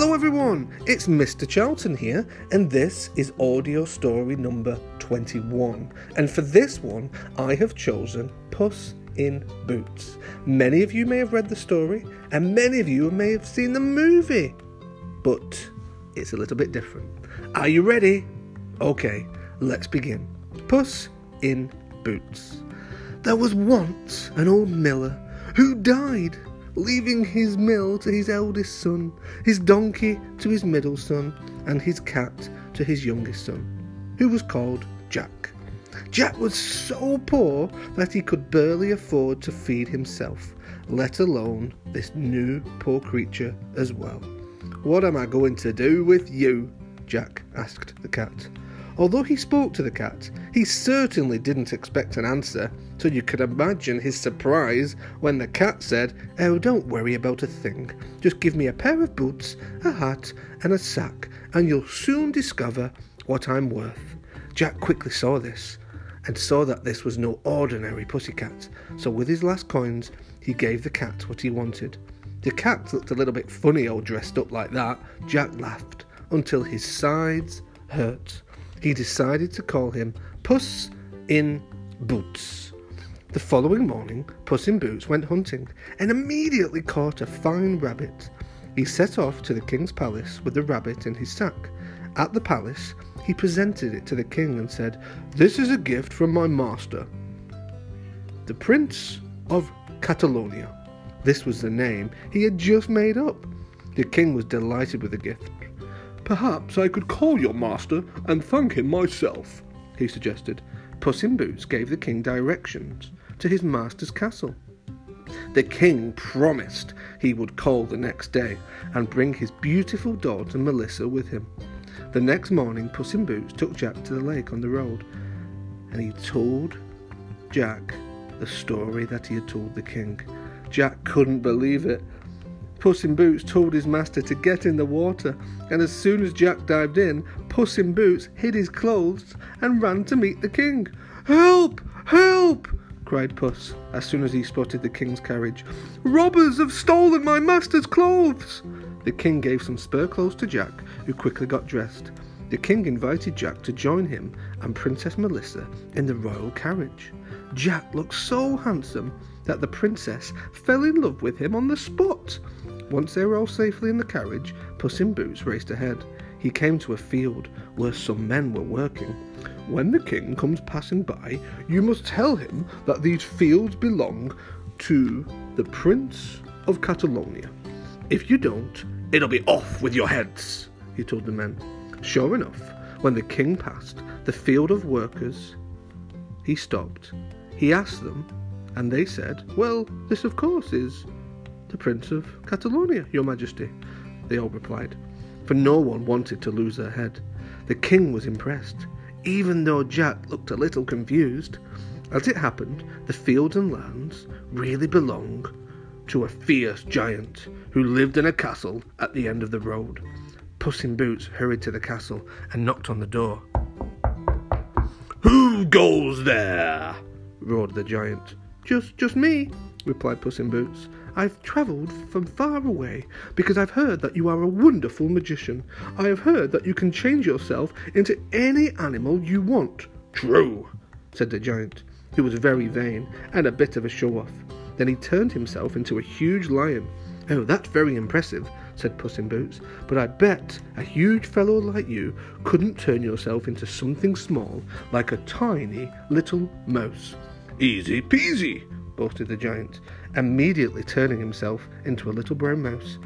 Hello, everyone. It's Mr. Charlton here, and this is audio story number 21. And for this one, I have chosen Puss in Boots. Many of you may have read the story, and many of you may have seen the movie, but it's a little bit different. Are you ready? Okay, let's begin. Puss in Boots. There was once an old miller who died leaving his mill to his eldest son, his donkey to his middle son, and his cat to his youngest son, who was called Jack. Jack was so poor that he could barely afford to feed himself, let alone this new poor creature as well. What am I going to do with you? Jack asked the cat. Although he spoke to the cat, he certainly didn't expect an answer, so you could imagine his surprise when the cat said, Oh, don't worry about a thing. Just give me a pair of boots, a hat, and a sack, and you'll soon discover what I'm worth. Jack quickly saw this, and saw that this was no ordinary pussycat, so with his last coins, he gave the cat what he wanted. The cat looked a little bit funny all dressed up like that. Jack laughed until his sides hurt he decided to call him Puss in Boots. The following morning, Puss in Boots went hunting and immediately caught a fine rabbit. He set off to the king's palace with the rabbit in his sack. At the palace, he presented it to the king and said, This is a gift from my master, the Prince of Catalonia. This was the name he had just made up. The king was delighted with the gift. Perhaps I could call your master and thank him myself, he suggested. Puss in Boots gave the king directions to his master's castle. The king promised he would call the next day and bring his beautiful daughter Melissa with him. The next morning, Puss in Boots took Jack to the lake on the road, and he told Jack the story that he had told the king. Jack couldn't believe it. Puss in Boots told his master to get in the water, and as soon as Jack dived in, Puss in Boots hid his clothes and ran to meet the king. Help! Help! cried Puss as soon as he spotted the king's carriage. Robbers have stolen my master's clothes! The king gave some spare clothes to Jack, who quickly got dressed. The king invited Jack to join him and Princess Melissa in the royal carriage. Jack looked so handsome that the princess fell in love with him on the spot. Once they were all safely in the carriage, Puss in Boots raced ahead. He came to a field where some men were working. When the king comes passing by, you must tell him that these fields belong to the Prince of Catalonia. If you don't, it'll be off with your heads, he told the men. Sure enough, when the king passed the field of workers, he stopped. He asked them, and they said, Well, this of course is the Prince of Catalonia, Your Majesty, they all replied, for no one wanted to lose their head. The king was impressed, even though Jack looked a little confused. As it happened, the fields and lands really belonged to a fierce giant who lived in a castle at the end of the road. Puss in Boots hurried to the castle and knocked on the door. Who goes there? roared the giant. Just just me, replied Puss in Boots. I've travelled from far away because I've heard that you are a wonderful magician. I have heard that you can change yourself into any animal you want. True, said the giant, who was very vain and a bit of a show off. Then he turned himself into a huge lion. Oh, that's very impressive, said Puss in Boots, but I bet a huge fellow like you couldn't turn yourself into something small like a tiny little mouse. Easy peasy, boasted the giant, immediately turning himself into a little brown mouse.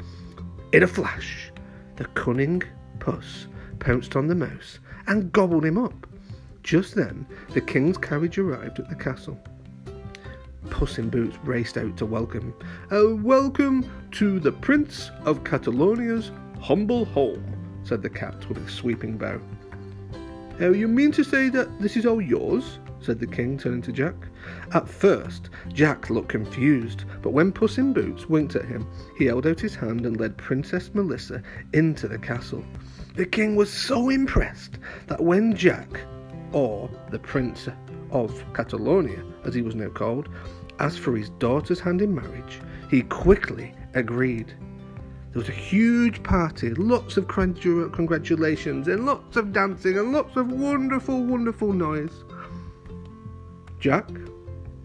In a flash, the cunning puss pounced on the mouse and gobbled him up. Just then, the king's carriage arrived at the castle. Puss in Boots raced out to welcome. Uh, welcome to the Prince of Catalonia's humble home, said the cat with a sweeping bow. Oh, you mean to say that this is all yours? Said the king, turning to Jack. At first, Jack looked confused, but when Puss in Boots winked at him, he held out his hand and led Princess Melissa into the castle. The king was so impressed that when Jack, or the Prince of Catalonia, as he was now called, asked for his daughter's hand in marriage, he quickly agreed. There was a huge party, lots of congratulations, and lots of dancing, and lots of wonderful, wonderful noise. Jack,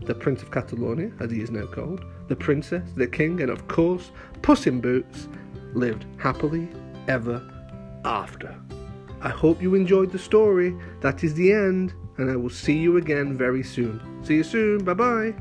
the Prince of Catalonia, as he is now called, the princess, the king, and of course, Puss in Boots, lived happily ever after. I hope you enjoyed the story. That is the end, and I will see you again very soon. See you soon. Bye bye.